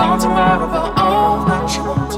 fountain of our own, but you won't.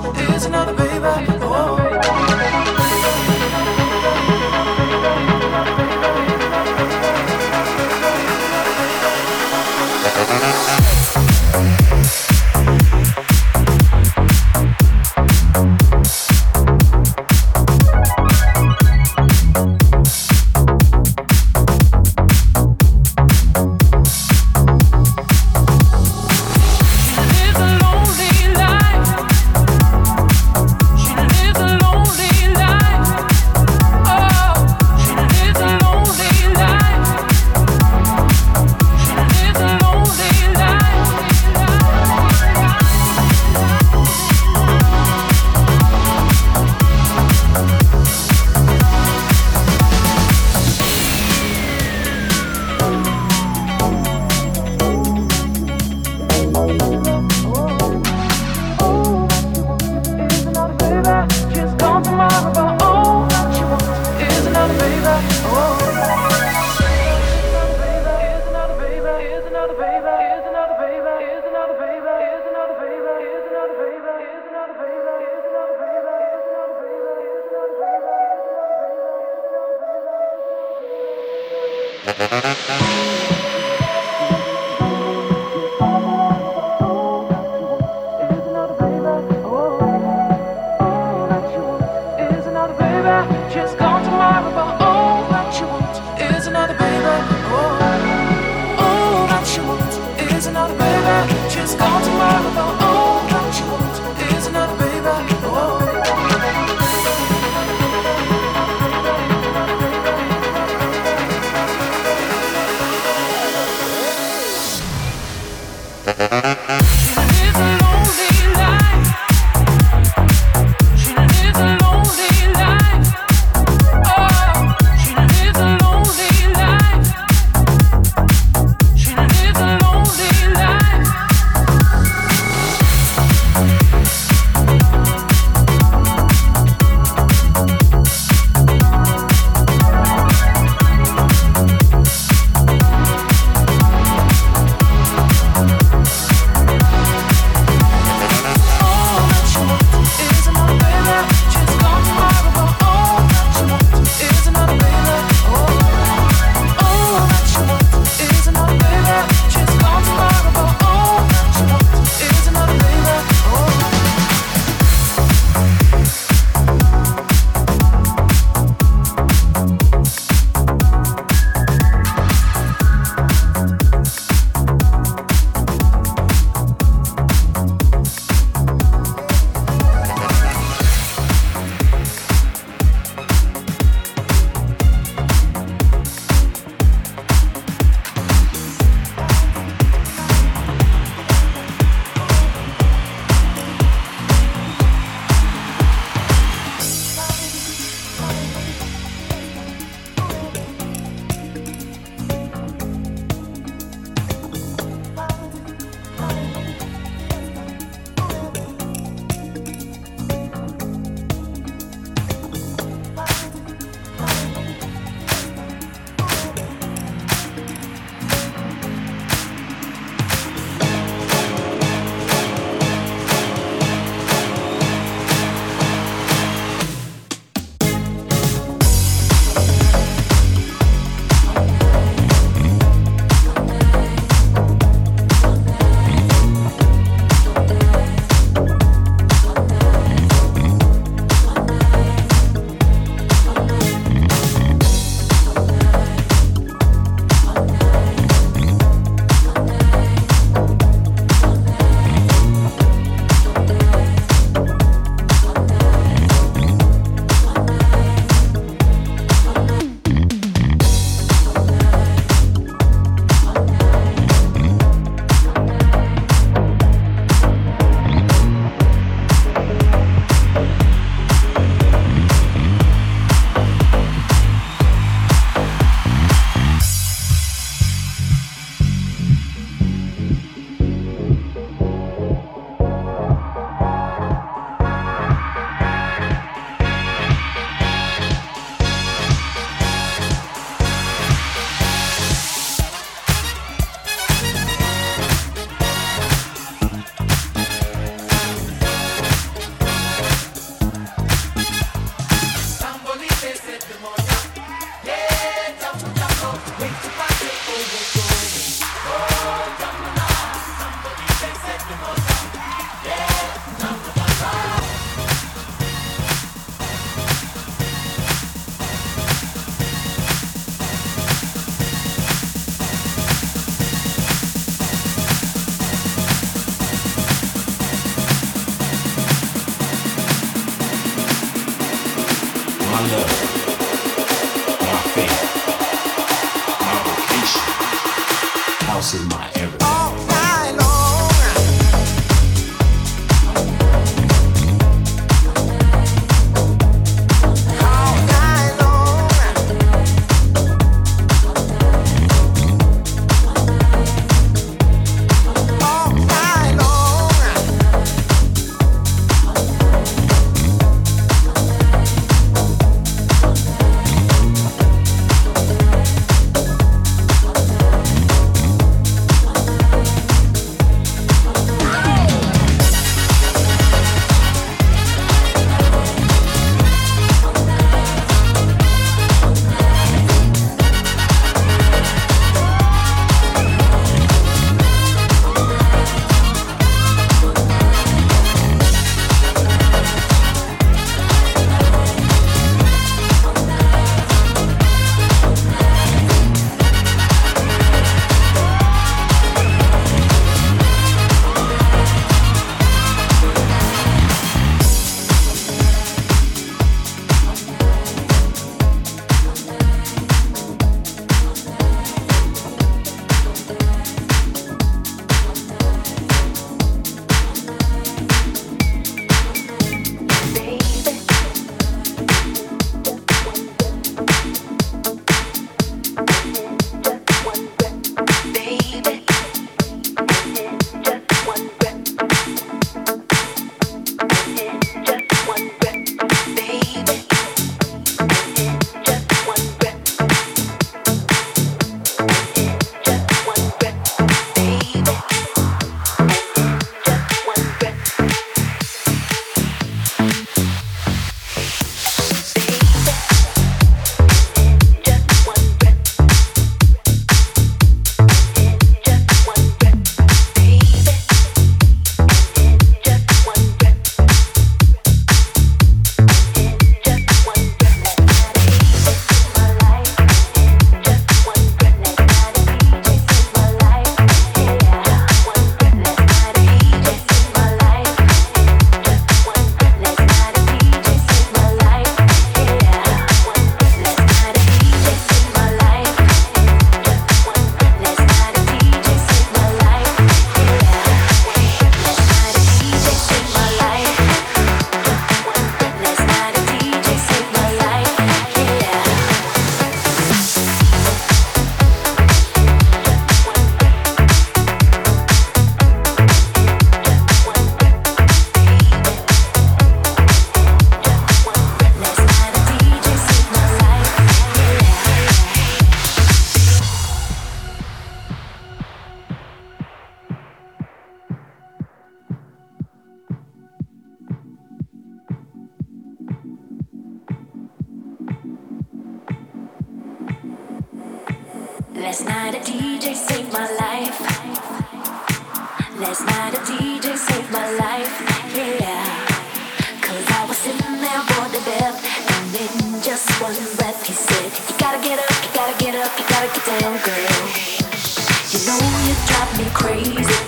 crazy.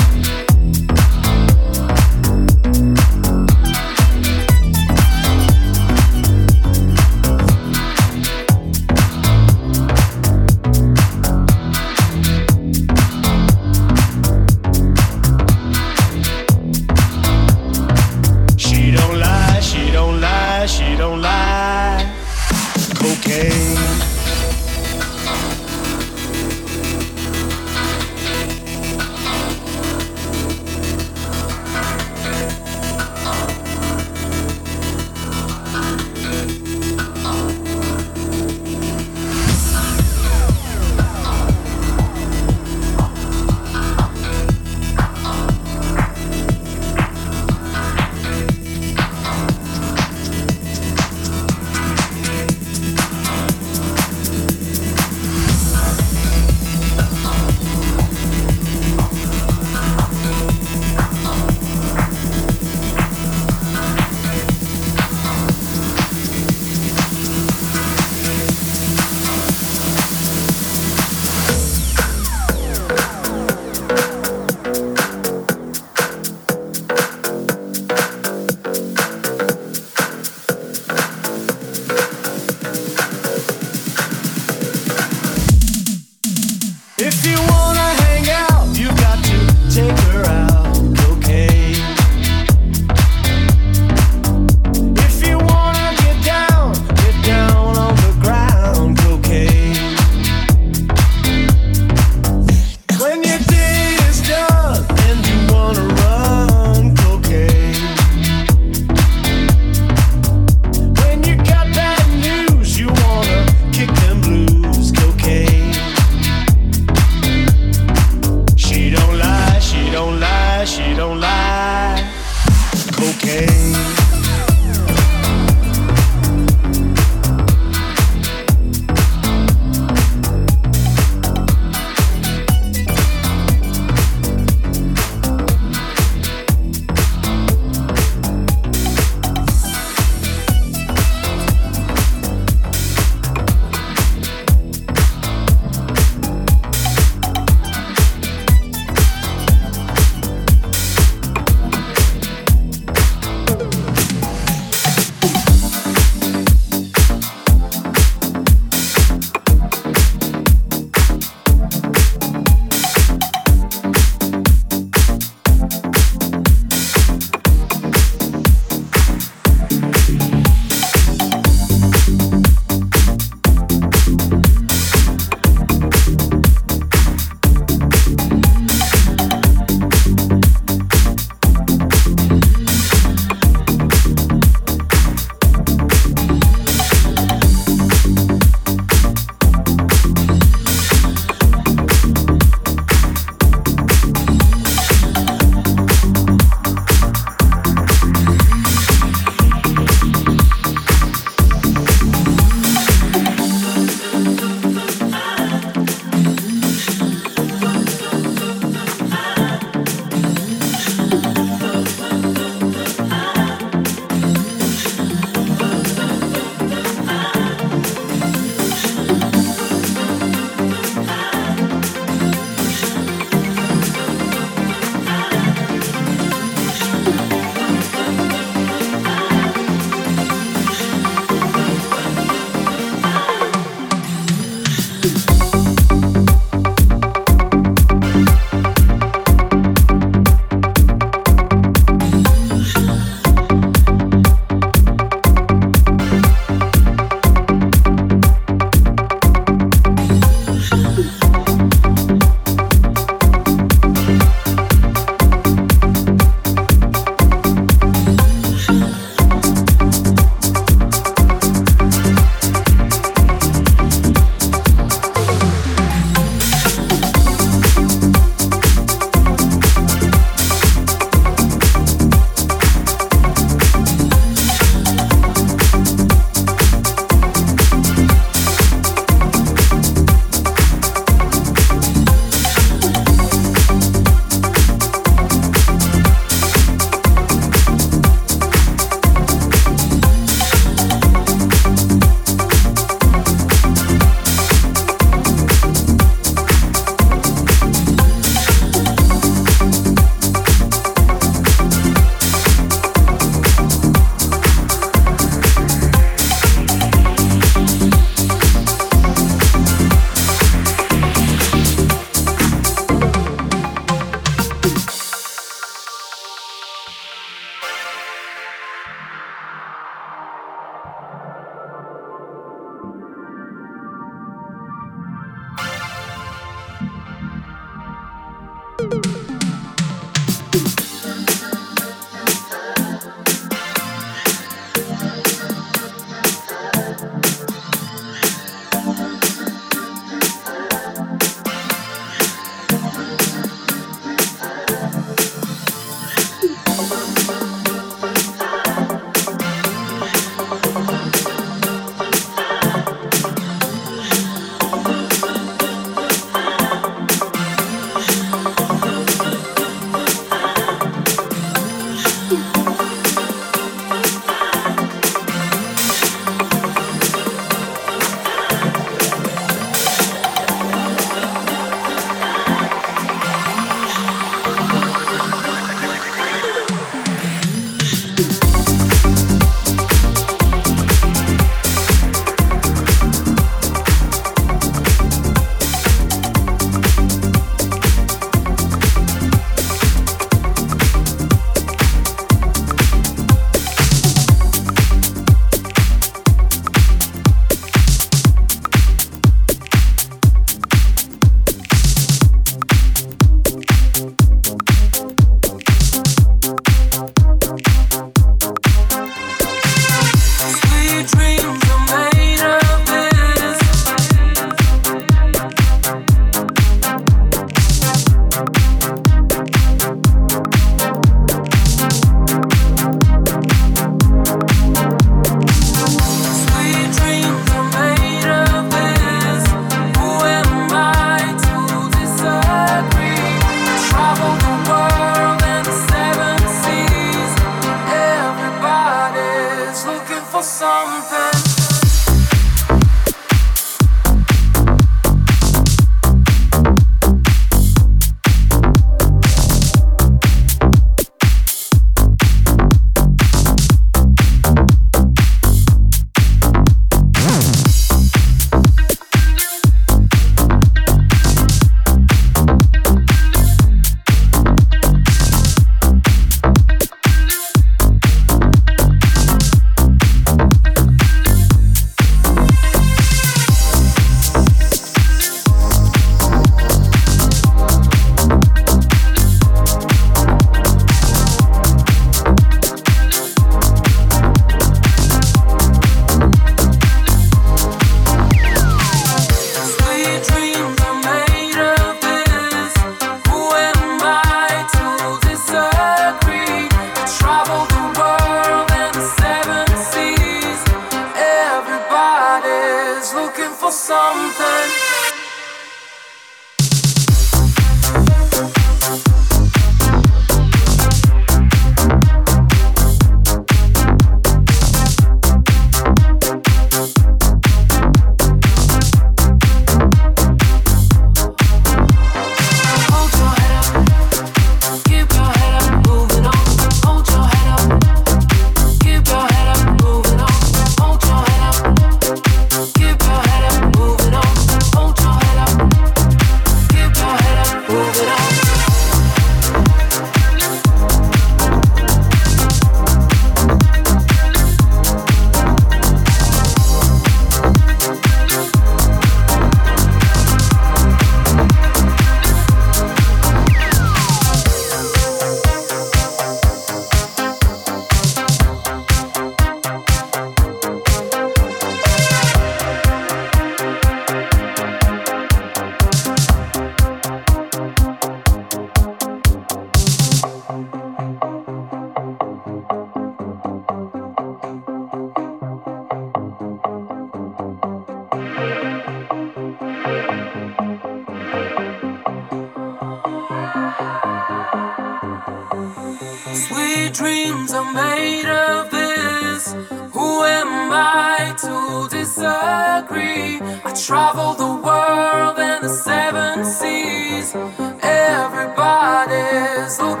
I travel the world and the seven seas. Everybody's looking.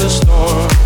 the storm.